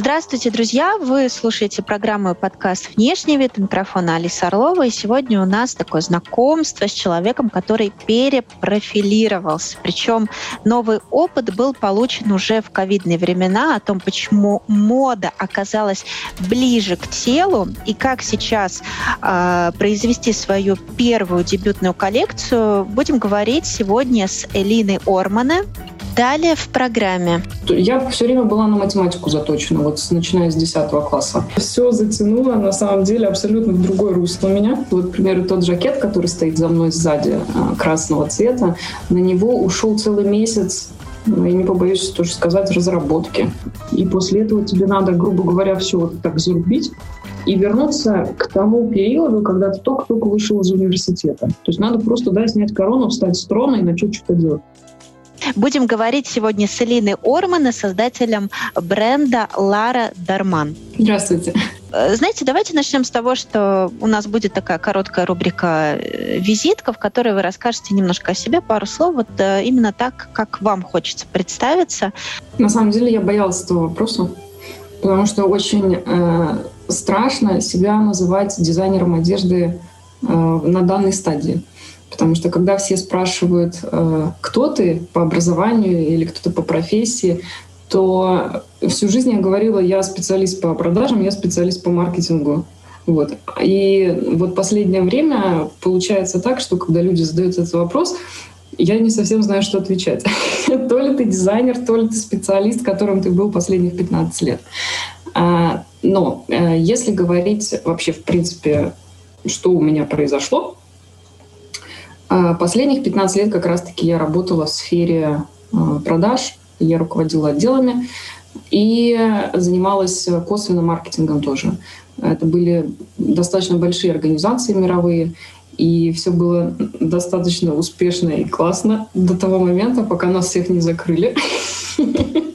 Здравствуйте, друзья! Вы слушаете программу подкаст «Внешний вид». Микрофона Алиса Орлова. И сегодня у нас такое знакомство с человеком, который перепрофилировался. Причем новый опыт был получен уже в ковидные времена о том, почему мода оказалась ближе к телу и как сейчас э, произвести свою первую дебютную коллекцию. Будем говорить сегодня с Элиной Ормане, Далее в программе. Я все время была на математику заточена, вот начиная с 10 класса. Все затянуло, на самом деле, абсолютно в другой русло меня. Вот, к примеру, тот жакет, который стоит за мной сзади, а, красного цвета, на него ушел целый месяц ну, я не побоюсь тоже сказать, разработки. И после этого тебе надо, грубо говоря, все вот так зарубить и вернуться к тому периоду, когда ты только-только вышел из университета. То есть надо просто, да, снять корону, встать с трона и начать что-то делать. Будем говорить сегодня с Элиной Орман, создателем бренда Лара Дарман. Здравствуйте. Э, знаете, давайте начнем с того, что у нас будет такая короткая рубрика э, «Визитка», в которой вы расскажете немножко о себе, пару слов, вот э, именно так, как вам хочется представиться. На самом деле я боялась этого вопроса, потому что очень э, страшно себя называть дизайнером одежды э, на данной стадии. Потому что когда все спрашивают, э, кто ты по образованию или кто ты по профессии, то всю жизнь я говорила, я специалист по продажам, я специалист по маркетингу. Вот. И вот последнее время получается так, что когда люди задают этот вопрос, я не совсем знаю, что отвечать. то ли ты дизайнер, то ли ты специалист, которым ты был последних 15 лет. А, но э, если говорить вообще, в принципе, что у меня произошло, последних 15 лет как раз-таки я работала в сфере а, продаж, я руководила отделами и занималась косвенным маркетингом тоже. Это были достаточно большие организации мировые, и все было достаточно успешно и классно до того момента, пока нас всех не закрыли.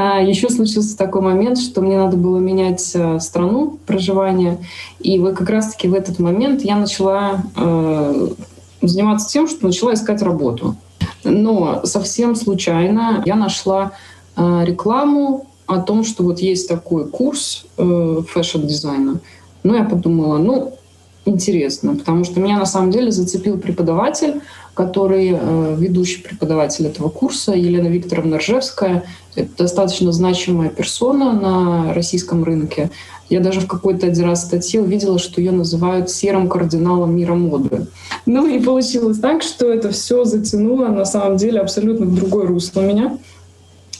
А еще случился такой момент, что мне надо было менять страну проживания. И вот как раз-таки в этот момент я начала заниматься тем, что начала искать работу. Но совсем случайно я нашла э, рекламу о том, что вот есть такой курс э, fashion-дизайна. Ну, я подумала, ну, интересно, потому что меня на самом деле зацепил преподаватель, который э, ведущий преподаватель этого курса, Елена Викторовна Ржевская. Это достаточно значимая персона на российском рынке. Я даже в какой-то один раз статье увидела, что ее называют серым кардиналом мира моды. Ну и получилось так, что это все затянуло на самом деле абсолютно в другой русло меня.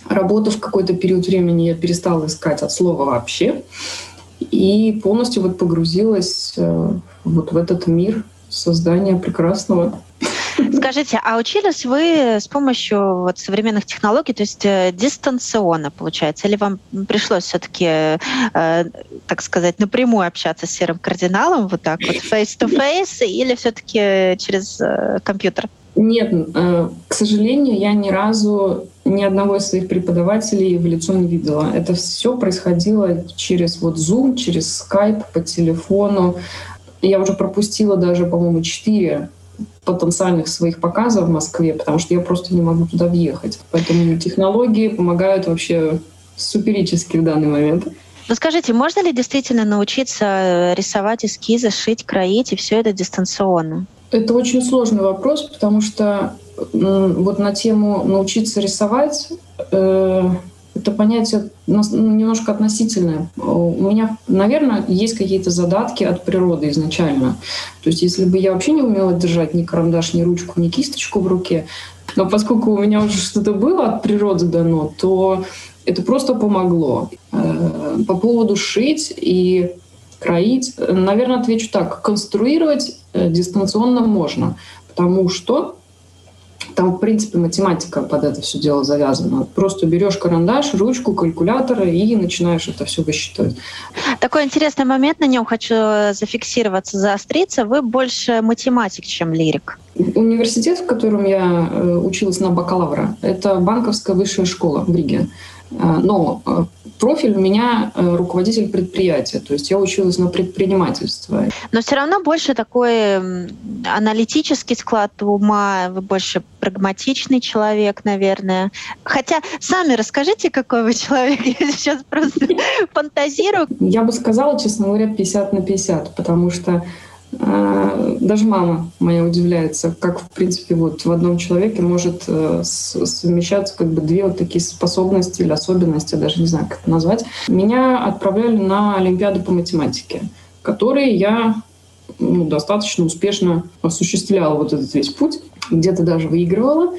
Работу в какой-то период времени я перестала искать от слова вообще и полностью вот погрузилась э, вот в этот мир создания прекрасного. Скажите, а учились вы с помощью вот современных технологий, то есть э, дистанционно, получается, или вам пришлось все-таки, э, так сказать, напрямую общаться с серым кардиналом, вот так вот, face-to-face, или все-таки через э, компьютер? Нет, э, к сожалению, я ни разу ни одного из своих преподавателей в лицо не видела. Это все происходило через вот Zoom, через Skype, по телефону. Я уже пропустила даже, по-моему, четыре потенциальных своих показов в Москве, потому что я просто не могу туда въехать. Поэтому технологии помогают вообще суперически в данный момент. Ну скажите, можно ли действительно научиться рисовать эскизы, шить, кроить и все это дистанционно? Это очень сложный вопрос, потому что вот на тему научиться рисовать э, это понятие ну, немножко относительное. У меня, наверное, есть какие-то задатки от природы изначально. То есть если бы я вообще не умела держать ни карандаш, ни ручку, ни кисточку в руке, но поскольку у меня уже что-то было от природы дано, то это просто помогло. Э, по поводу шить и кроить, наверное, отвечу так. Конструировать э, дистанционно можно, потому что Там, в принципе, математика под это все дело завязана. Просто берешь карандаш, ручку, калькулятор и начинаешь это все высчитывать. Такой интересный момент, на нем хочу зафиксироваться, заостриться. Вы больше математик, чем лирик. Университет, в котором я э, училась на бакалавра, это банковская высшая школа в Риге. Э, но э, профиль у меня э, руководитель предприятия, то есть я училась на предпринимательство. Но все равно больше такой аналитический склад ума, вы больше прагматичный человек, наверное. Хотя сами расскажите, какой вы человек. Я сейчас просто фантазирую. Я бы сказала, честно говоря, 50 на 50, потому что а, даже мама моя удивляется, как, в принципе, вот в одном человеке может э, совмещаться как бы две вот такие способности или особенности, даже не знаю, как это назвать. Меня отправляли на Олимпиаду по математике, которые я ну, достаточно успешно осуществляла вот этот весь путь, где-то даже выигрывала.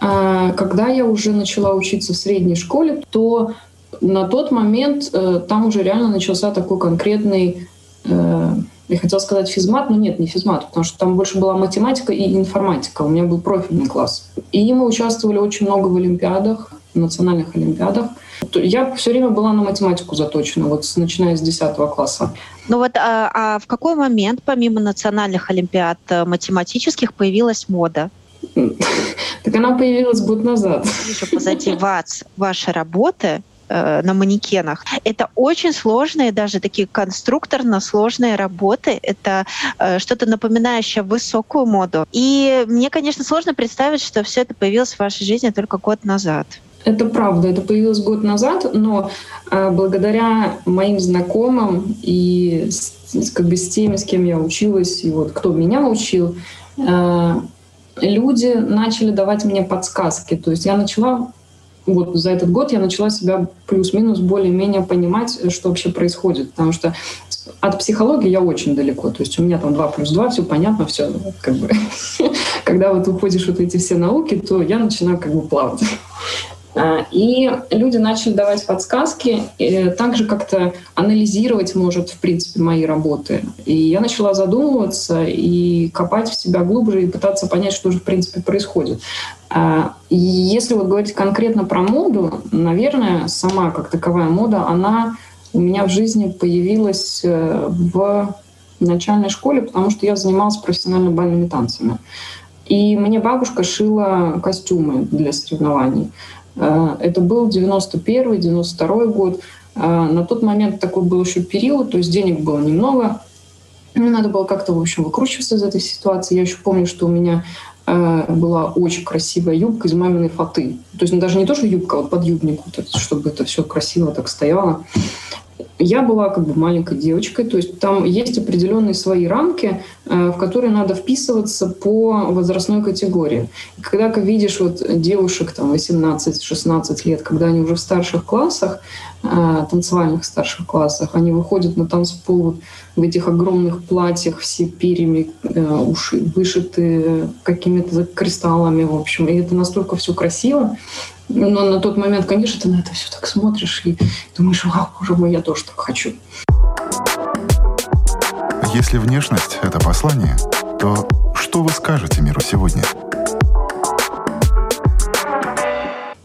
А когда я уже начала учиться в средней школе, то на тот момент э, там уже реально начался такой конкретный я хотела сказать физмат, но нет, не физмат, потому что там больше была математика и информатика. У меня был профильный класс. И мы участвовали очень много в олимпиадах, в национальных олимпиадах. Я все время была на математику заточена, вот начиная с 10 класса. Ну вот, а, а в какой момент, помимо национальных олимпиад э, математических, появилась мода? Так она появилась год назад. Вижу позади вас ваши работы, Э, на манекенах. Это очень сложные, даже такие конструкторно сложные работы. Это э, что-то напоминающее высокую моду. И мне, конечно, сложно представить, что все это появилось в вашей жизни только год назад. Это правда, это появилось год назад, но э, благодаря моим знакомым и с, как бы с теми, с кем я училась, и вот кто меня научил, э, люди начали давать мне подсказки. То есть я начала вот за этот год я начала себя плюс-минус более-менее понимать, что вообще происходит. Потому что от психологии я очень далеко. То есть у меня там 2 плюс 2, все понятно, все как бы... Когда вот уходишь вот эти все науки, то я начинаю как бы плавать. А, и люди начали давать подсказки, также как-то анализировать, может, в принципе, мои работы. И я начала задумываться и копать в себя глубже и пытаться понять, что же, в принципе, происходит. А, если вот говорить конкретно про моду, наверное, сама как таковая мода, она у меня в жизни появилась э, в начальной школе, потому что я занималась профессионально бальными танцами. И мне бабушка шила костюмы для соревнований. Э, это был 91-92 год. Э, на тот момент такой был еще период, то есть денег было немного. Мне надо было как-то, в общем, выкручиваться из этой ситуации. Я еще помню, что у меня э, была очень красивая юбка из маминой фаты. То есть ну, даже не то, что юбка, а вот под юбник, вот чтобы это все красиво так стояло я была как бы маленькой девочкой, то есть там есть определенные свои рамки, э, в которые надо вписываться по возрастной категории. И когда ты видишь вот девушек там 18-16 лет, когда они уже в старших классах, э, танцевальных старших классах, они выходят на танцпол вот в этих огромных платьях, все перьями э, уши вышиты какими-то кристаллами, в общем, и это настолько все красиво. Но на тот момент, конечно, ты на это все так смотришь и думаешь, вау, боже мой, я тоже так хочу. Если внешность — это послание, то что вы скажете миру сегодня?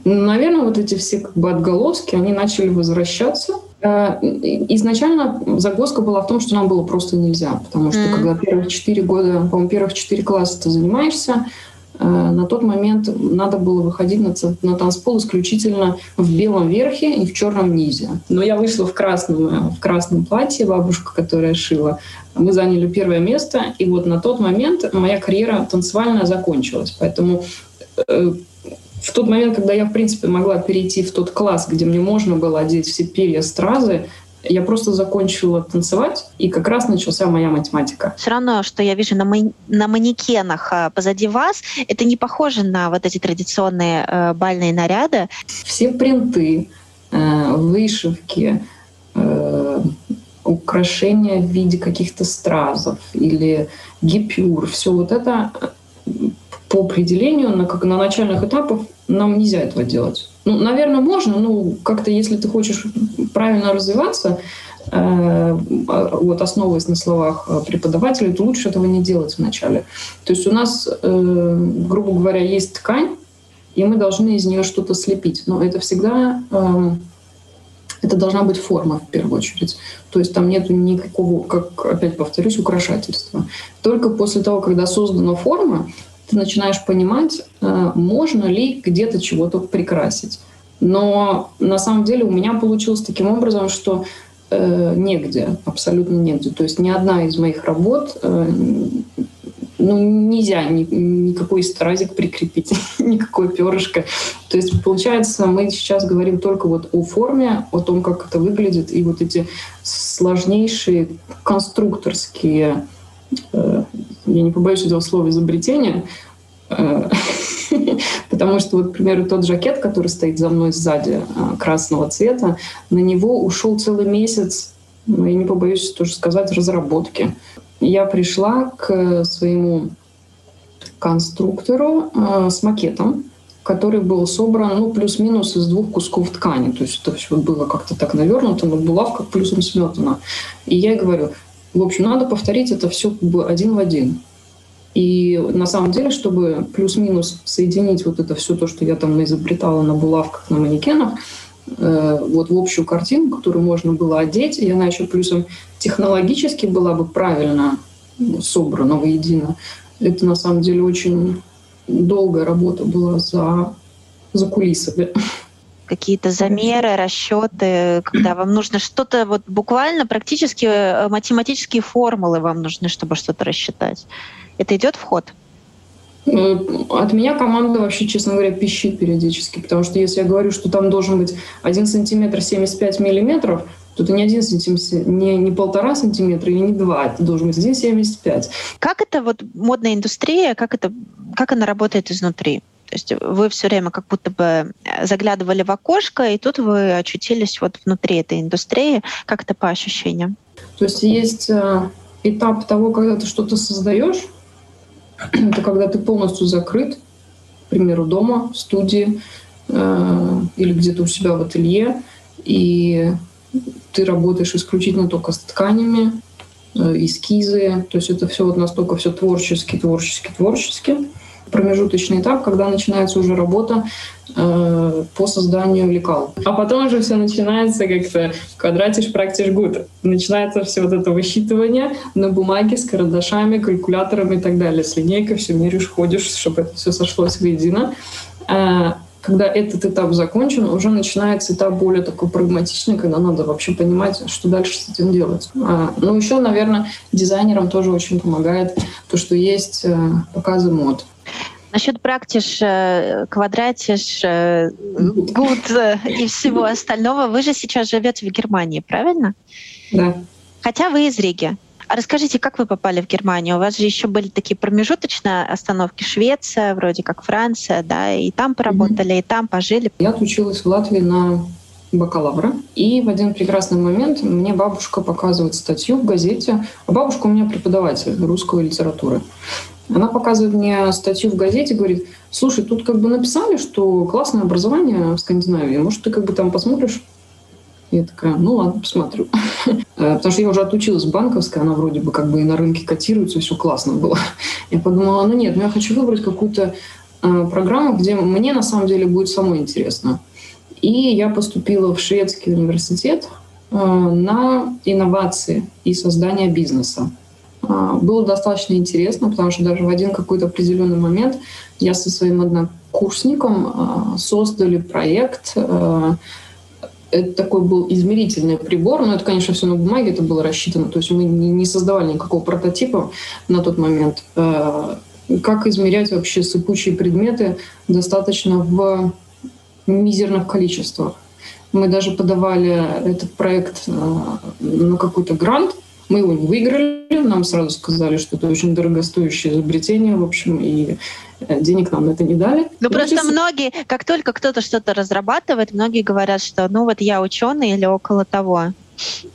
Наверное, вот эти все как бы отголоски, они начали возвращаться. Э, изначально загвоздка была в том, что нам было просто нельзя, потому что mm-hmm. когда первых четыре года, по-моему, первых четыре класса ты занимаешься, на тот момент надо было выходить на, на танцпол исключительно в белом верхе и в черном низе. Но я вышла в красном, э, в красном платье, бабушка, которая шила. Мы заняли первое место, и вот на тот момент моя карьера танцевальная закончилась. Поэтому э, в тот момент, когда я, в принципе, могла перейти в тот класс, где мне можно было одеть все перья стразы, я просто закончила танцевать, и как раз начался моя математика. Все равно, что я вижу на, мани- на манекенах а, позади вас, это не похоже на вот эти традиционные э, бальные наряды. Все принты, э, вышивки, э, украшения в виде каких-то стразов или гипюр, все вот это э, по определению на, как на начальных этапах нам нельзя этого делать. Ну, наверное, можно, ну, как-то, если ты хочешь правильно развиваться, э, вот основываясь на словах преподавателя, то лучше этого не делать вначале. То есть у нас, э, грубо говоря, есть ткань, и мы должны из нее что-то слепить. Но это всегда эм, это должна быть форма в первую очередь. То есть там нет никакого, как опять повторюсь, украшательства. Только после того, когда создана форма, ты начинаешь понимать, э, можно ли где-то чего-то прикрасить. Но на самом деле у меня получилось таким образом, что э, негде, абсолютно негде. То есть ни одна из моих работ э, ну, нельзя ни, никакой стразик прикрепить, никакое перышко. То есть, получается, мы сейчас говорим только вот о форме, о том, как это выглядит, и вот эти сложнейшие конструкторские, э, я не побоюсь этого слова, изобретения, э, потому что, вот, к примеру, тот жакет, который стоит за мной сзади, э, красного цвета, на него ушел целый месяц, ну, я не побоюсь тоже сказать, разработки я пришла к своему конструктору э, с макетом, который был собран, ну, плюс-минус из двух кусков ткани. То есть это все было как-то так навернуто, но булавка плюсом сметана. И я ей говорю, в общем, надо повторить это все как бы один в один. И на самом деле, чтобы плюс-минус соединить вот это все то, что я там изобретала на булавках, на манекенах, Э, вот в общую картину, которую можно было одеть, и она еще плюсом технологически была бы правильно собрана воедино. Это на самом деле очень долгая работа была за, за кулисами. Какие-то замеры, расчеты, когда вам нужно что-то, вот буквально практически э, математические формулы вам нужны, чтобы что-то рассчитать. Это идет в ход? Э, от меня команда вообще, честно говоря, пищит периодически, потому что если я говорю, что там должен быть 1 сантиметр 75 миллиметров, то это не один сантиметр, не, не полтора сантиметра или не два, это должен быть 1,75. Как это вот модная индустрия, как, это, как она работает изнутри? То есть вы все время как будто бы заглядывали в окошко, и тут вы очутились вот внутри этой индустрии. Как это по ощущениям? То есть есть э, этап того, когда ты что-то создаешь, это когда ты полностью закрыт, к примеру, дома, в студии э, или где-то у себя в ателье, и ты работаешь исключительно только с тканями, э, эскизы, то есть это все вот настолько все творчески, творчески, творчески промежуточный этап, когда начинается уже работа э, по созданию лекал. А потом уже все начинается как-то квадратиш, практиш, гуд. Начинается все вот это высчитывание на бумаге с карандашами, калькулятором и так далее. С линейкой все меришь, ходишь, чтобы это все сошлось воедино. Э, когда этот этап закончен, уже начинается этап более такой прагматичный, когда надо вообще понимать, что дальше с этим делать. А, ну, еще, наверное, дизайнерам тоже очень помогает то, что есть э, показы мод. Насчет практиш, э, квадратиш, э, гуд и всего остального, вы же сейчас живете в Германии, правильно? Да. Хотя вы из Риги. А расскажите, как вы попали в Германию? У вас же еще были такие промежуточные остановки. Швеция, вроде как Франция, да, и там поработали, mm-hmm. и там пожили. Я отучилась в Латвии на бакалавра. И в один прекрасный момент мне бабушка показывает статью в газете. А бабушка у меня преподаватель русской литературы. Она показывает мне статью в газете, говорит, слушай, тут как бы написали, что классное образование в Скандинавии, может, ты как бы там посмотришь? Я такая, ну ладно, посмотрю. Э, потому что я уже отучилась в банковской, она вроде бы как бы и на рынке котируется, все классно было. Я подумала, ну нет, ну я хочу выбрать какую-то э, программу, где мне на самом деле будет самой интересно. И я поступила в шведский университет э, на инновации и создание бизнеса. А, было достаточно интересно, потому что даже в один какой-то определенный момент я со своим однокурсником а, создали проект. А, это такой был измерительный прибор, но это, конечно, все на бумаге, это было рассчитано. То есть мы не создавали никакого прототипа на тот момент. Как измерять вообще сыпучие предметы достаточно в мизерных количествах. Мы даже подавали этот проект на какой-то грант – мы его выиграли, нам сразу сказали, что это очень дорогостоящее изобретение, в общем, и э, денег нам на это не дали. Ну, просто здесь... многие, как только кто-то что-то разрабатывает, многие говорят, что ну вот я ученый или около того.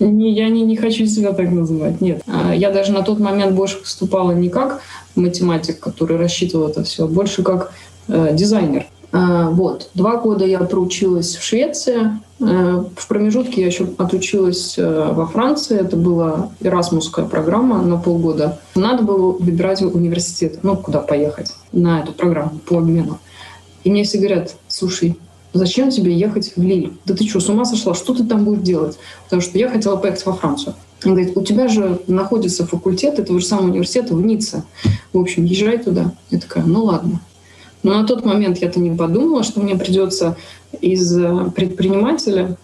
Не, я не, не хочу себя так называть, нет. А, я даже на тот момент больше выступала не как математик, который рассчитывал это все, а больше как э, дизайнер. А, вот. Два года я проучилась в Швеции. Э, в промежутке я еще отучилась э, во Франции. Это была эрасмусская программа на полгода. Надо было выбирать университет, ну, куда поехать на эту программу по обмену. И мне все говорят, слушай, зачем тебе ехать в Лиль? Да ты что, с ума сошла? Что ты там будешь делать? Потому что я хотела поехать во Францию. Он говорит, у тебя же находится факультет этого же самого университета в Ницце. В общем, езжай туда. Я такая, ну ладно. Но на тот момент я-то не подумала, что мне придется из э, предпринимателя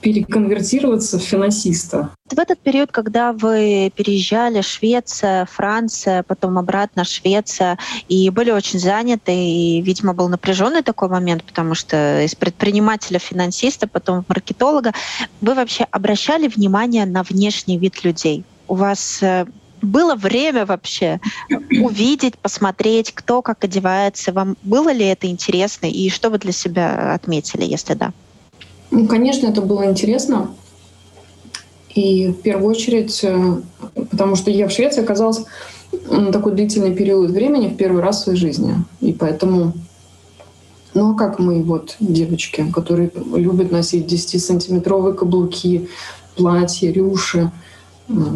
переконвертироваться в финансиста. В этот период, когда вы переезжали, Швеция, Франция, потом обратно Швеция, и были очень заняты, и, видимо, был напряженный такой момент, потому что из предпринимателя-финансиста, потом маркетолога, вы вообще обращали внимание на внешний вид людей? У вас э, было время вообще увидеть, посмотреть, кто как одевается? Вам было ли это интересно и что вы для себя отметили, если да? Ну, конечно, это было интересно. И в первую очередь, э, потому что я в Швеции оказалась на такой длительный период времени в первый раз в своей жизни. И поэтому, ну а как мы, вот, девочки, которые любят носить 10-сантиметровые каблуки, платья, рюши,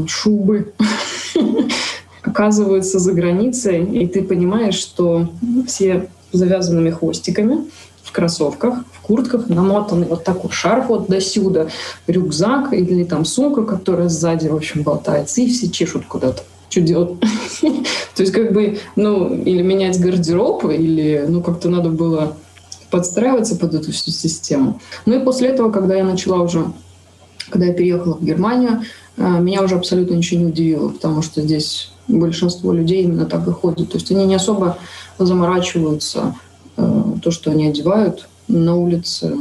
шубы, оказываются за границей, и ты понимаешь, что все завязанными хвостиками, в кроссовках, в куртках, намотанный вот такой шарф вот до сюда, рюкзак или там сумка, которая сзади, в общем, болтается, и все чешут куда-то. Что делать? То есть как бы, ну, или менять гардероб, или, ну, как-то надо было подстраиваться под эту всю систему. Ну и после этого, когда я начала уже, когда я переехала в Германию, а, меня уже абсолютно ничего не удивило, потому что здесь большинство людей именно так и ходят. То есть они не особо заморачиваются э, то, что они одевают на улице.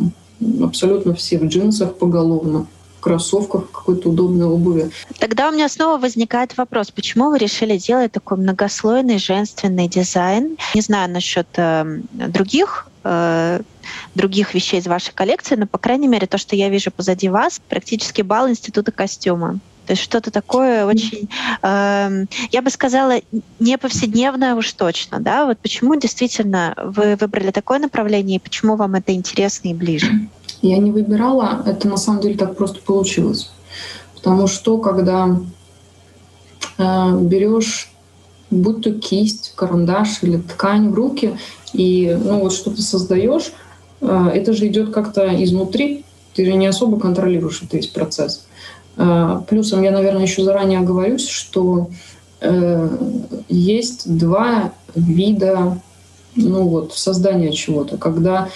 Абсолютно все в джинсах поголовно кроссовках, какой-то удобной обуви. Тогда у меня снова возникает вопрос, почему вы решили делать такой многослойный женственный дизайн? Не знаю насчет э, других э, других вещей из вашей коллекции, но, по крайней мере, то, что я вижу позади вас, практически бал Института костюма. То есть что-то такое очень, э, я бы сказала, не повседневное уж точно, да? Вот почему действительно вы выбрали такое направление и почему вам это интересно и ближе? Я не выбирала, это на самом деле так просто получилось. Потому что когда э, берешь будь то кисть, карандаш или ткань в руки, и ну, вот что ты создаешь, э, это же идет как-то изнутри, ты же не особо контролируешь этот весь процесс. А, плюсом я, наверное, еще заранее оговорюсь, что э, есть два вида ну вот, создания чего-то. Когда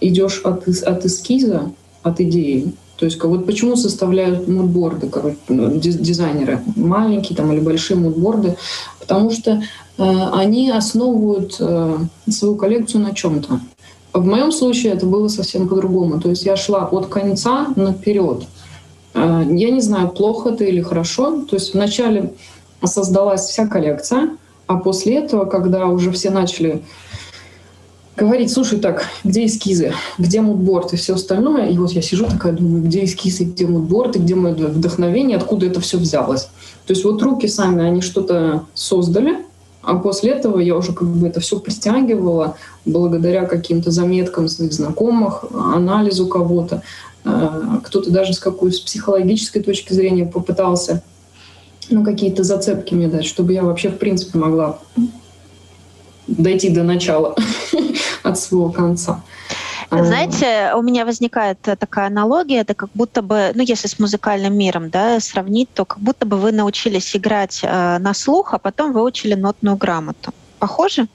идешь от, от эскиза, от идеи, то есть вот почему составляют мудборды, короче, ну, дизайнеры, маленькие там или большие мудборды, потому что э, они основывают э, свою коллекцию на чем-то. В моем случае это было совсем по-другому. То есть я шла от конца наперед. Э, я не знаю, плохо это или хорошо. То есть вначале создалась вся коллекция, а после этого, когда уже все начали говорить, слушай, так, где эскизы, где мудборд и все остальное, и вот я сижу такая, думаю, где эскизы, где мудборд, и где мое вдохновение, откуда это все взялось. То есть вот руки сами, они что-то создали, а после этого я уже как бы это все притягивала благодаря каким-то заметкам своих знакомых, анализу кого-то. А, кто-то даже с какой с психологической точки зрения попытался ну, какие-то зацепки мне дать, чтобы я вообще, в принципе, могла дойти до начала от своего конца. А. Знаете, у меня возникает такая аналогия, это как будто бы, ну, если с музыкальным миром, да, сравнить, то как будто бы вы научились играть э, на слух, а потом выучили нотную грамоту. Похоже?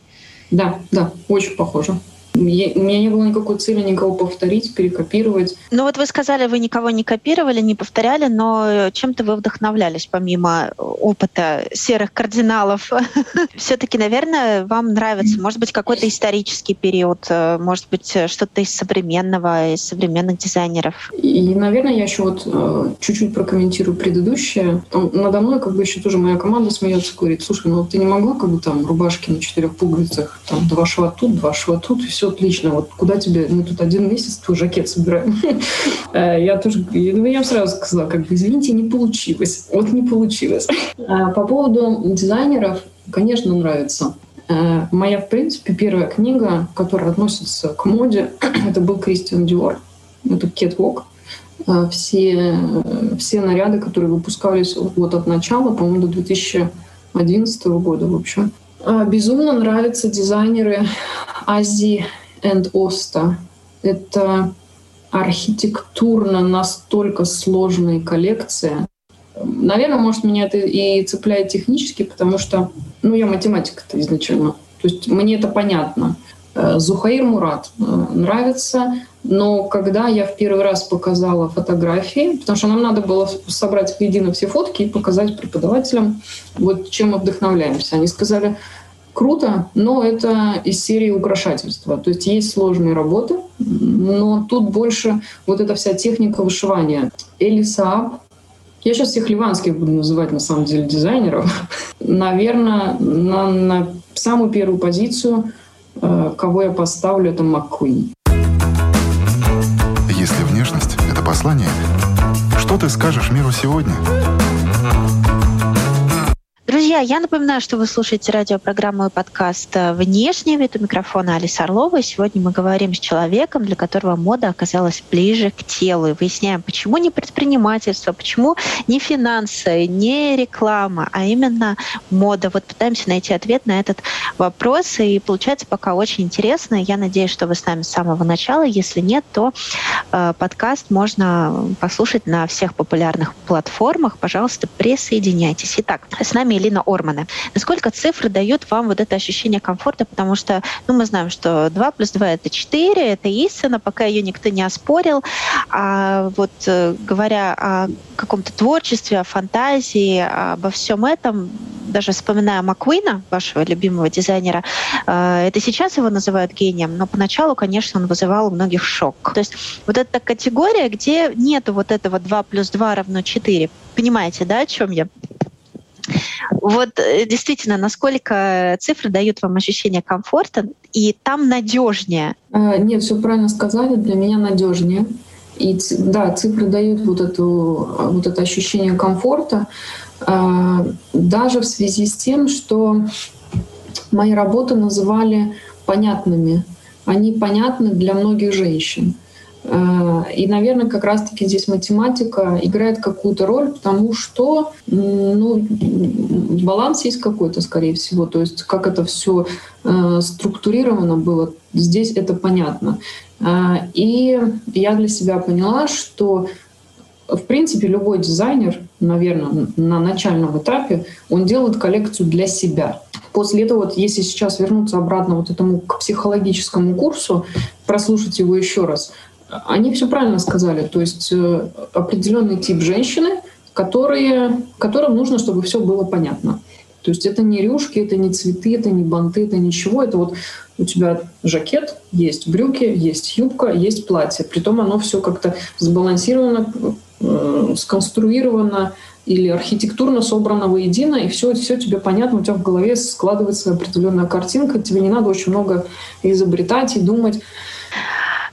Да, да, очень похоже. Я, у меня не было никакой цели никого повторить, перекопировать. Ну вот вы сказали, вы никого не копировали, не повторяли, но чем-то вы вдохновлялись помимо опыта серых кардиналов. Все-таки, наверное, вам нравится, может быть, какой-то исторический период, э, может быть, что-то из современного, из современных дизайнеров. И, наверное, я еще вот э, чуть-чуть прокомментирую предыдущее. Надо мной как бы еще тоже моя команда смеется, говорит, слушай, ну ты не могла как бы там рубашки на четырех пуговицах, там два шва тут, два шва тут, и все отлично, вот куда тебе, мы тут один месяц твой жакет собираем. Э, я тоже, ну, я сразу сказала, как бы, извините, не получилось. Вот не получилось. А по поводу дизайнеров, конечно, нравится. Э, моя, в принципе, первая книга, которая относится к моде, это был Кристиан Диор. Это Catwalk. Э, все, все наряды, которые выпускались вот от начала, по-моему, до 2011 года, в общем. А, безумно нравятся дизайнеры Азии и Оста. Это архитектурно настолько сложная коллекция. Наверное, может, меня это и цепляет технически, потому что, ну, я математика-то изначально. То есть мне это понятно. Э, Зухаир Мурат э, нравится, но когда я в первый раз показала фотографии, потому что нам надо было собрать воедино все фотки и показать преподавателям, вот чем мы вдохновляемся. Они сказали, круто, но это из серии украшательства. То есть есть сложные работы, но тут больше вот эта вся техника вышивания. Элисааб, я сейчас всех ливанских буду называть на самом деле дизайнеров. Наверное, на, на самую первую позицию, э, кого я поставлю, это МакКуин. Послание, что ты скажешь миру сегодня? Друзья, я напоминаю, что вы слушаете радиопрограмму и подкаст «Внешний вид» у микрофона Алиса Орлова. Сегодня мы говорим с человеком, для которого мода оказалась ближе к телу. И выясняем, почему не предпринимательство, почему не финансы, не реклама, а именно мода. Вот пытаемся найти ответ на этот вопрос. И получается пока очень интересно. Я надеюсь, что вы с нами с самого начала. Если нет, то э, подкаст можно послушать на всех популярных платформах. Пожалуйста, присоединяйтесь. Итак, с нами Елена Ормана. Насколько цифры дают вам вот это ощущение комфорта? Потому что ну, мы знаем, что 2 плюс 2 — это 4, это истина, пока ее никто не оспорил. А вот э, говоря о каком-то творчестве, о фантазии, обо всем этом, даже вспоминая Маккуина, вашего любимого дизайнера, э, это сейчас его называют гением, но поначалу, конечно, он вызывал у многих шок. То есть вот эта категория, где нету вот этого 2 плюс 2 равно 4. Понимаете, да, о чем я? Вот э, действительно, насколько цифры дают вам ощущение комфорта, и там надежнее? А, нет, все правильно сказали, для меня надежнее. И да, цифры дают вот, эту, вот это ощущение комфорта, даже в связи с тем, что мои работы называли понятными. Они понятны для многих женщин. Э, и, наверное, как раз-таки здесь математика играет какую-то роль, потому что ну, баланс есть какой-то, скорее всего. То есть как это все э, структурировано было, здесь это понятно. Э, и я для себя поняла, что в принципе, любой дизайнер, наверное, на начальном этапе, он делает коллекцию для себя. После этого, вот, если сейчас вернуться обратно вот этому к психологическому курсу, прослушать его еще раз, они все правильно сказали. То есть э, определенный тип женщины, которые, которым нужно, чтобы все было понятно. То есть это не рюшки, это не цветы, это не банты, это ничего. Это вот у тебя жакет, есть брюки, есть юбка, есть платье. Притом оно все как-то сбалансировано, э, сконструировано или архитектурно собрано воедино, и все, все тебе понятно, у тебя в голове складывается определенная картинка, тебе не надо очень много изобретать и думать.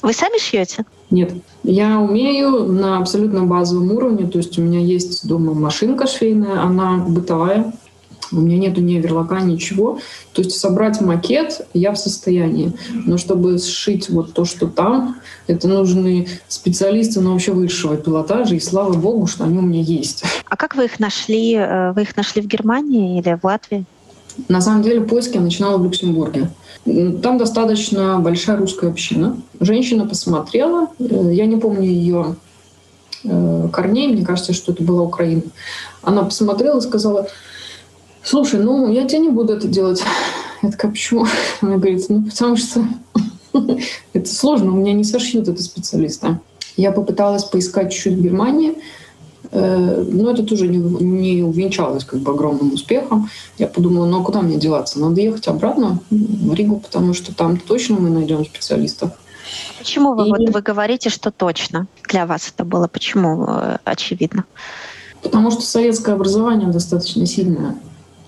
Вы сами шьете? Нет. Я умею на абсолютно базовом уровне. То есть у меня есть дома машинка швейная, она бытовая. У меня нету ни оверлока, ничего. То есть собрать макет я в состоянии. Но чтобы сшить вот то, что там, это нужны специалисты, но вообще высшего пилотажа. И слава богу, что они у меня есть. А как вы их нашли? Э, вы их нашли в Германии или в Латвии? На самом деле поиски я начинала в Люксембурге. Там достаточно большая русская община. Женщина посмотрела, э, я не помню ее э, корней, мне кажется, что это была Украина. Она посмотрела и сказала, слушай, ну я тебе не буду это делать. Я такая, почему? Она говорит, ну потому что это сложно, у меня не сошьют это специалиста. Я попыталась поискать чуть-чуть в Германии, но это тоже не, не увенчалось как бы огромным успехом. Я подумала, ну а куда мне деваться? Надо ехать обратно в Ригу, потому что там точно мы найдем специалистов. Почему вы, И... вот, вы говорите, что точно для вас это было? Почему э, очевидно? Потому что советское образование достаточно сильное.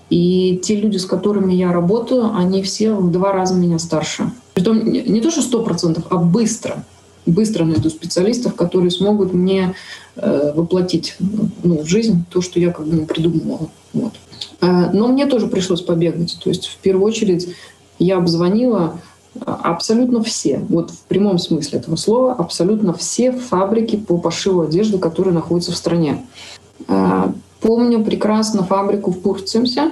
И те люди, с которыми я работаю, они все в два раза меня старше. Притом не то, что сто процентов, а быстро быстро найду специалистов, которые смогут мне э, воплотить ну, в жизнь то, что я как бы придумывала. Вот. Э, но мне тоже пришлось побегать. То есть в первую очередь я обзвонила э, абсолютно все, вот в прямом смысле этого слова, абсолютно все фабрики по пошиву одежды, которые находятся в стране. Помню прекрасно фабрику в Пурцемсе.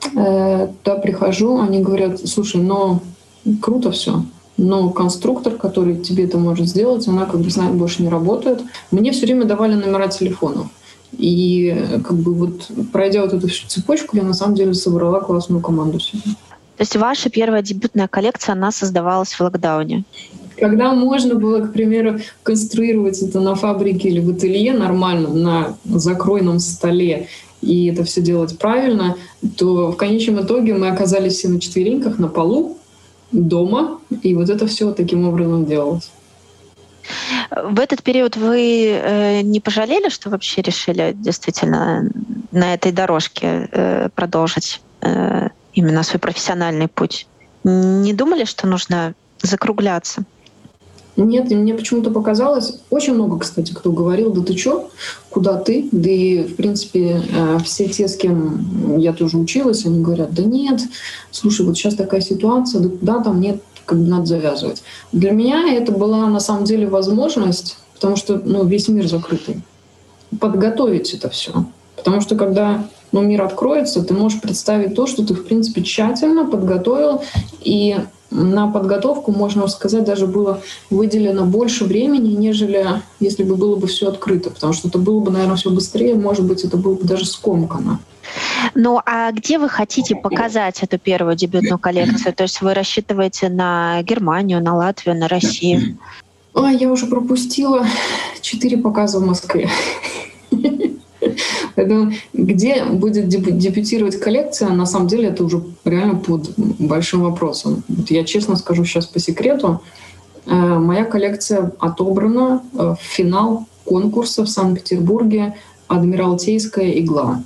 Туда прихожу, они говорят, слушай, но круто все, но конструктор, который тебе это может сделать, она как бы знает, больше не работает. Мне все время давали номера телефонов. И как бы вот пройдя вот эту всю цепочку, я на самом деле собрала классную команду себе. То есть ваша первая дебютная коллекция, она создавалась в локдауне? Когда можно было, к примеру, конструировать это на фабрике или в ателье нормально, на закройном столе, и это все делать правильно, то в конечном итоге мы оказались все на четвереньках на полу, дома, и вот это все таким образом делалось. В этот период вы э, не пожалели, что вообще решили действительно на этой дорожке э, продолжить э, именно свой профессиональный путь? Не думали, что нужно закругляться? Нет, мне почему-то показалось, очень много, кстати, кто говорил, да ты чё, куда ты? Да и, в принципе, э, все те, с кем я тоже училась, они говорят, да нет, слушай, вот сейчас такая ситуация, да куда там, нет, как бы надо завязывать. Для меня это была на самом деле возможность, потому что ну, весь мир закрытый, подготовить это все. Потому что когда ну, мир откроется, ты можешь представить то, что ты, в принципе, тщательно подготовил, и на подготовку, можно сказать, даже было выделено больше времени, нежели если бы было бы все открыто, потому что это было бы, наверное, все быстрее, может быть, это было бы даже скомкано. Ну, а где вы хотите показать эту первую дебютную коллекцию? То есть вы рассчитываете на Германию, на Латвию, на Россию? Ой, я уже пропустила четыре показа в Москве. Поэтому где будет дебютировать коллекция, на самом деле это уже реально под большим вопросом. Вот я честно скажу сейчас по секрету, э, моя коллекция отобрана э, в финал конкурса в Санкт-Петербурге «Адмиралтейская игла».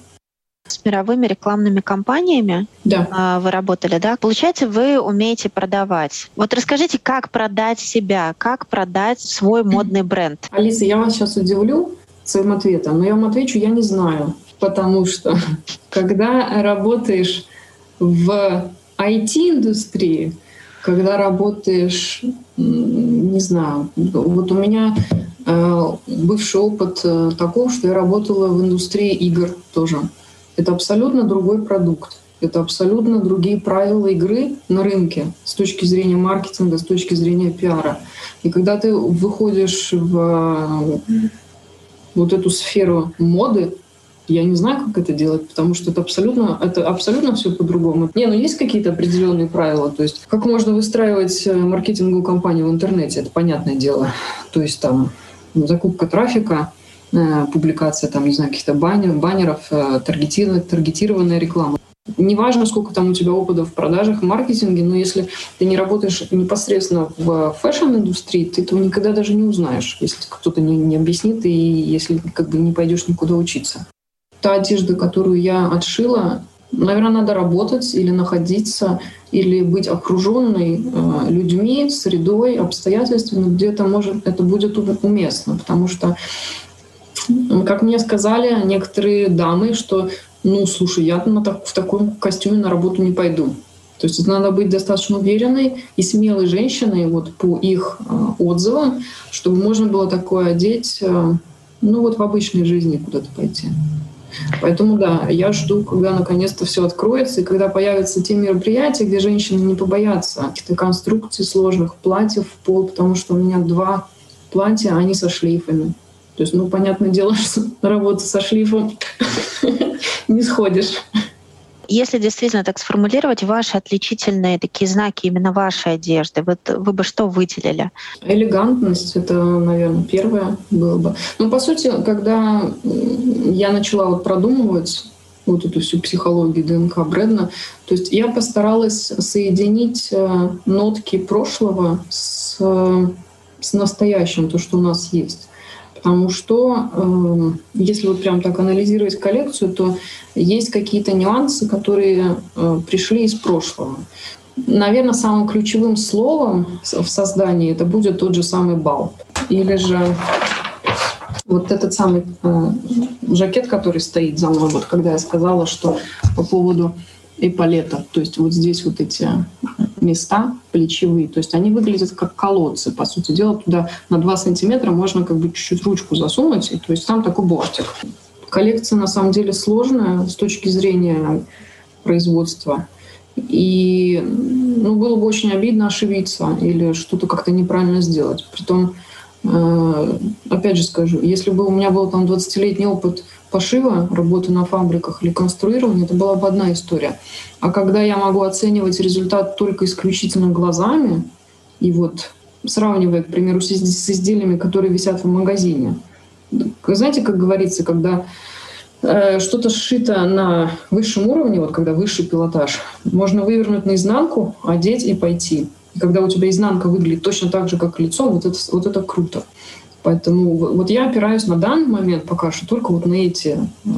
С мировыми рекламными кампаниями да. А, вы работали, да? Получается, вы умеете продавать. Вот расскажите, как продать себя, как продать свой модный бренд. Алиса, я вас сейчас удивлю своим ответом. Но я вам отвечу, я не знаю. Потому что когда работаешь в IT-индустрии, когда работаешь, не знаю, вот у меня э, бывший опыт э, таков, что я работала в индустрии игр тоже. Это абсолютно другой продукт. Это абсолютно другие правила игры на рынке с точки зрения маркетинга, с точки зрения пиара. И когда ты выходишь в вот эту сферу моды, я не знаю, как это делать, потому что это абсолютно, это абсолютно все по-другому. Не, ну есть какие-то определенные правила. То есть как можно выстраивать э, маркетинговую кампанию в интернете, это понятное дело. То есть там закупка трафика, э, публикация там, не знаю, каких-то баннер, баннеров, э, таргетированная реклама. Неважно, сколько там у тебя опыта в продажах, маркетинге, но если ты не работаешь непосредственно в fashion-индустрии, ты этого никогда даже не узнаешь, если кто-то не, не объяснит и если как бы не пойдешь никуда учиться. Та одежда, которую я отшила, наверное, надо работать или находиться, или быть окруженной э, людьми, средой, обстоятельствами, где это может, это будет уместно, потому что как мне сказали некоторые дамы, что ну, слушай, я на так, в таком костюме на работу не пойду. То есть надо быть достаточно уверенной и смелой женщиной вот по их э, отзывам, чтобы можно было такое одеть, э, ну вот в обычной жизни куда-то пойти. Поэтому да, я жду, когда наконец-то все откроется, и когда появятся те мероприятия, где женщины не побоятся каких-то конструкций сложных, платьев в пол, потому что у меня два платья, они со шлейфами. То есть, ну, понятное дело, что работа со шлифом не сходишь. Если действительно так сформулировать, ваши отличительные такие знаки именно вашей одежды, вот вы бы что выделили? Элегантность — это, наверное, первое было бы. Ну, по сути, когда я начала вот продумывать вот эту всю психологию ДНК Брэдна. То есть я постаралась соединить э, нотки прошлого с, с настоящим, то, что у нас есть. Потому что, э, если вот прям так анализировать коллекцию, то есть какие-то нюансы, которые э, пришли из прошлого. Наверное, самым ключевым словом в создании это будет тот же самый бал. Или же Вот этот самый э, жакет, который стоит за мной, вот когда я сказала, что по поводу эполета, то есть вот здесь вот эти места плечевые, то есть они выглядят как колодцы, по сути дела, туда на 2 сантиметра можно как бы чуть-чуть ручку засунуть, и, то есть там такой бортик. Коллекция на самом деле сложная с точки зрения производства. И ну, было бы очень обидно ошибиться или что-то как-то неправильно сделать. Притом, э, опять же скажу, если бы у меня был там 20-летний опыт пошива, работы на фабриках или конструирования, это была бы одна история. А когда я могу оценивать результат только исключительно глазами, и вот сравнивая, к примеру, с изделиями, которые висят в магазине. Знаете, как говорится, когда Э, что-то сшито на высшем уровне, вот когда высший пилотаж, можно вывернуть наизнанку, одеть и пойти. И когда у тебя изнанка выглядит точно так же, как лицо, вот это, вот это круто. Поэтому вот я опираюсь на данный момент пока что только вот на эти э,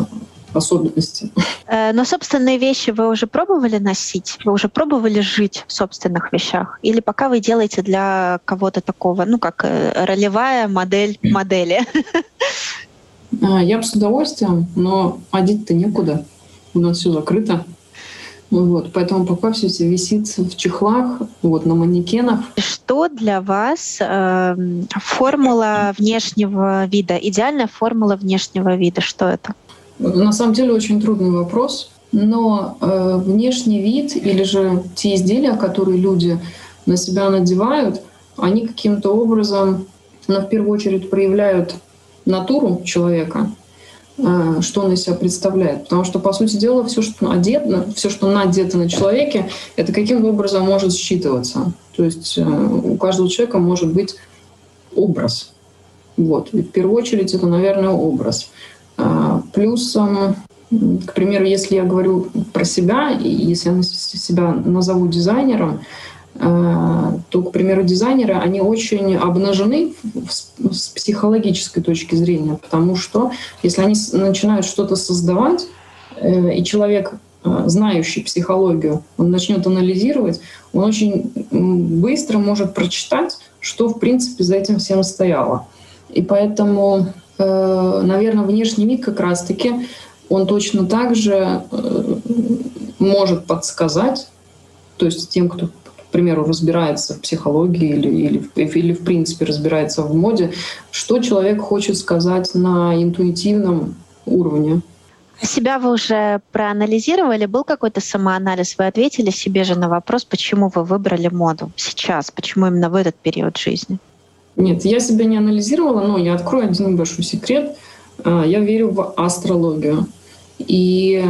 особенности. Э, но собственные вещи вы уже пробовали носить? Вы уже пробовали жить в собственных вещах? Или пока вы делаете для кого-то такого, ну, как ролевая модель модели? А, я бы с удовольствием, но одеть-то некуда. У нас все закрыто. Вот, поэтому пока все это висит в чехлах, вот, на манекенах. Что для вас э, формула внешнего вида, идеальная формула внешнего вида? Что это? На самом деле очень трудный вопрос, но э, внешний вид или же те изделия, которые люди на себя надевают, они каким-то образом, но в первую очередь проявляют натуру человека, что он из себя представляет. Потому что, по сути дела, все, что одето, все, что надето на человеке, это каким образом может считываться. То есть э, у каждого человека может быть образ. Вот. И в первую очередь это, наверное, образ. А, плюсом, к примеру, если я говорю про себя, и если я себя назову дизайнером, Э, то, к примеру, дизайнеры, они очень обнажены с психологической точки зрения, потому что если они начинают что-то создавать, э, и человек, э, знающий психологию, он начнет анализировать, он очень быстро может прочитать, что, в принципе, за этим всем стояло. И поэтому, наверное, внешний вид как раз-таки, он точно так же может подсказать, то есть тем, кто примеру, разбирается в психологии или, или, или в принципе разбирается в моде, что человек хочет сказать на интуитивном уровне. Себя вы уже проанализировали? Был какой-то самоанализ? Вы ответили себе же на вопрос, почему вы выбрали моду сейчас? Почему именно в этот период жизни? Нет, я себя не анализировала, но я открою один небольшой секрет. А, я верю в астрологию. И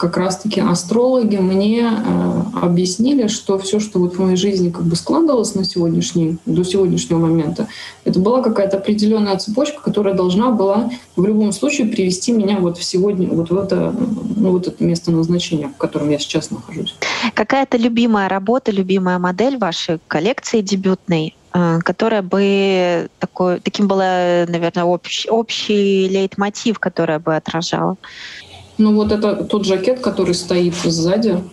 как раз-таки астрологи мне э, объяснили, что все, что вот в моей жизни как бы складывалось на сегодняшний, до сегодняшнего момента, это была какая-то определенная цепочка, которая должна была в любом случае привести меня вот в сегодня, вот в это, ну, вот это место назначения, в котором я сейчас нахожусь. Какая-то любимая работа, любимая модель вашей коллекции дебютной, э, которая бы такой, таким была, наверное, общий, общий лейтмотив, которая бы отражала? Ну вот это тот жакет, который стоит сзади.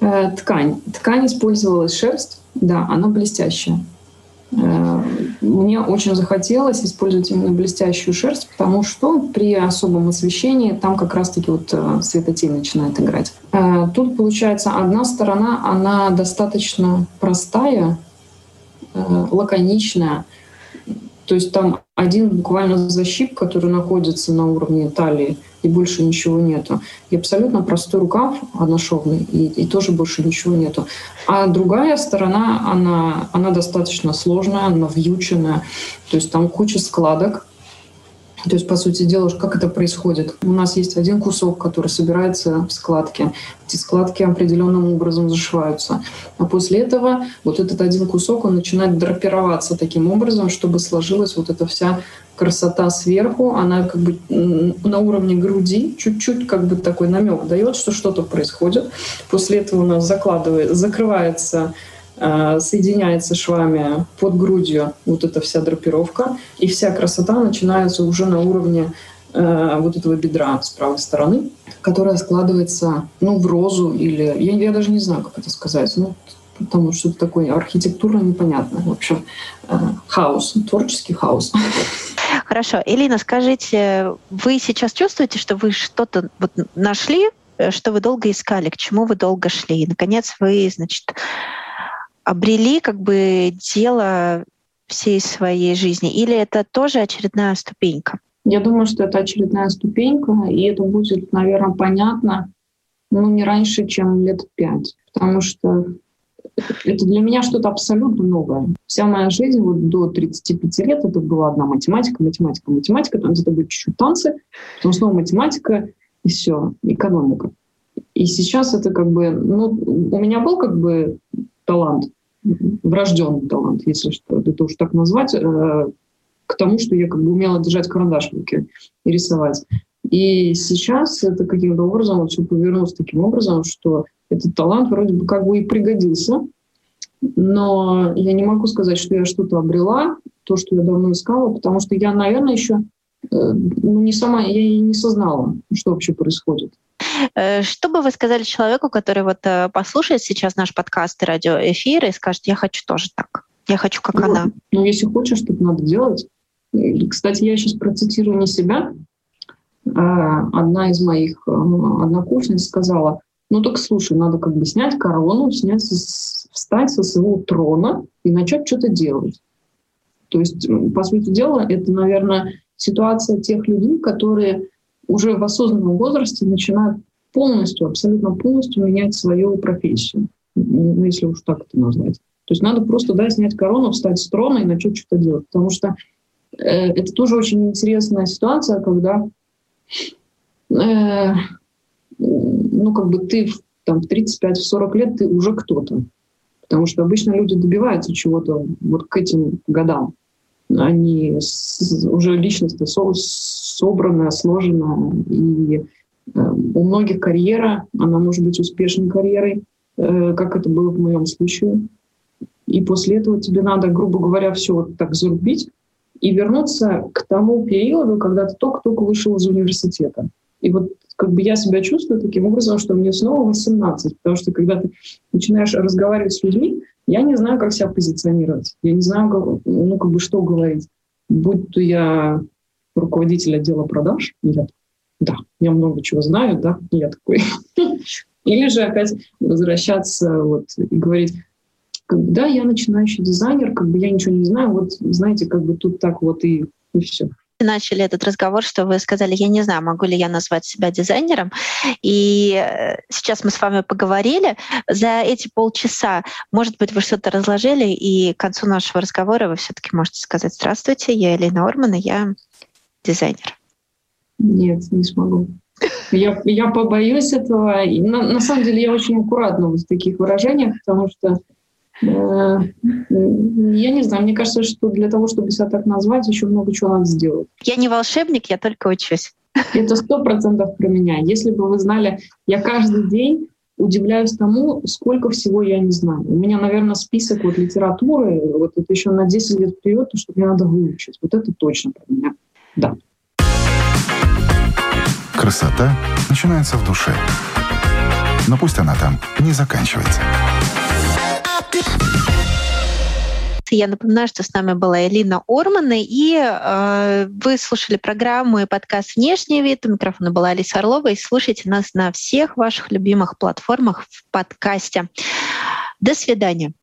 Э, ткань. Ткань использовалась шерсть. Да, она блестящая. Э, мне очень захотелось использовать именно блестящую шерсть, потому что при особом освещении там как раз-таки вот э, светотень начинает играть. Э, тут получается одна сторона, она достаточно простая, э, лаконичная, то есть там один буквально защип, который находится на уровне талии, и больше ничего нету. И абсолютно простой рукав одношовный, и, и тоже больше ничего нету. А другая сторона, она, она достаточно сложная, она вьюченная, то есть там куча складок, то есть, по сути дела, как это происходит? У нас есть один кусок, который собирается в складке. Эти складки определенным образом зашиваются. А после этого вот этот один кусок, он начинает драпироваться таким образом, чтобы сложилась вот эта вся красота сверху. Она как бы на уровне груди чуть-чуть как бы такой намек дает, что что-то происходит. После этого у нас закладывает, закрывается соединяется швами под грудью вот эта вся драпировка, и вся красота начинается уже на уровне э, вот этого бедра с правой стороны, которая складывается ну, в розу или... Я, я даже не знаю, как это сказать. Ну, потому что это такое архитектурно непонятно. В общем, э, хаос, творческий хаос. Хорошо. Элина, скажите, вы сейчас чувствуете, что вы что-то вот нашли, э, что вы долго искали, к чему вы долго шли? И, наконец, вы, значит, обрели как бы дело всей своей жизни? Или это тоже очередная ступенька? Я думаю, что это очередная ступенька, и это будет, наверное, понятно, ну, не раньше, чем лет пять. Потому что это для меня что-то абсолютно новое. Вся моя жизнь вот до 35 лет это была одна математика, математика, математика, там где-то будет чуть-чуть танцы, потом снова математика, и все, экономика. И сейчас это как бы, ну, у меня был как бы талант, врожденный талант, если что, это уж так назвать, э, к тому, что я как бы умела держать карандаш в руке и рисовать. И сейчас это каким-то образом все повернулось таким образом, что этот талант вроде бы как бы и пригодился, но я не могу сказать, что я что-то обрела, то, что я давно искала, потому что я, наверное, еще э, ну, не сама, я и не сознала, что вообще происходит. Э, что бы вы сказали человеку, который вот э, послушает сейчас наш подкаст и радиоэфир и скажет, я хочу тоже так, я хочу, как ну, она? Ну, если хочешь, что надо делать. Кстати, я сейчас процитирую не себя. А одна из моих однокурсниц сказала, ну так слушай, надо как бы снять корону, снять, встать со своего трона и начать что-то делать. То есть, по сути дела, это, наверное, ситуация тех людей, которые уже в осознанном возрасте начинают полностью, абсолютно полностью менять свою профессию, ну, если уж так это назвать. То есть надо просто да, снять корону, встать с трона и начать что-то делать. Потому что э, это тоже очень интересная ситуация, когда э, ну, как бы ты там, в 35-40 лет ты уже кто-то. Потому что обычно люди добиваются чего-то вот к этим годам. Они с, уже личность со, собранная, сложенная. И у многих карьера, она может быть успешной карьерой, э, как это было в моем случае. И после этого тебе надо, грубо говоря, все вот так зарубить и вернуться к тому периоду, когда ты только-только вышел из университета. И вот как бы я себя чувствую таким образом, что мне снова 18, потому что когда ты начинаешь разговаривать с людьми, я не знаю, как себя позиционировать, я не знаю, ну, как бы что говорить. Будь то я руководитель отдела продаж, я да, я много чего знаю, да, я такой. Или же опять возвращаться вот и говорить, когда я начинающий дизайнер, как бы я ничего не знаю, вот знаете, как бы тут так вот и, и все начали этот разговор, что вы сказали, я не знаю, могу ли я назвать себя дизайнером. И э, сейчас мы с вами поговорили. За эти полчаса, может быть, вы что-то разложили, и к концу нашего разговора вы все-таки можете сказать, здравствуйте, я Элина Орман, и я дизайнер. Нет, не смогу. Я, я побоюсь этого. И на, на самом деле я очень аккуратна в таких выражениях, потому что Э, я не знаю, мне кажется, что для того, чтобы себя так назвать, еще много чего надо сделать. Я не волшебник, я только учусь. Это сто процентов про меня. Если бы вы знали, я каждый день удивляюсь тому, сколько всего я не знаю. У меня, наверное, список вот литературы, вот это еще на 10 лет вперед, то, что мне надо выучить. Вот это точно про меня. Да. Красота начинается в душе. Но пусть она там не заканчивается. Я напоминаю, что с нами была Элина Орман, и э, вы слушали программу и подкаст «Внешний вид». У микрофона была Алиса Орлова, и слушайте нас на всех ваших любимых платформах в подкасте. До свидания.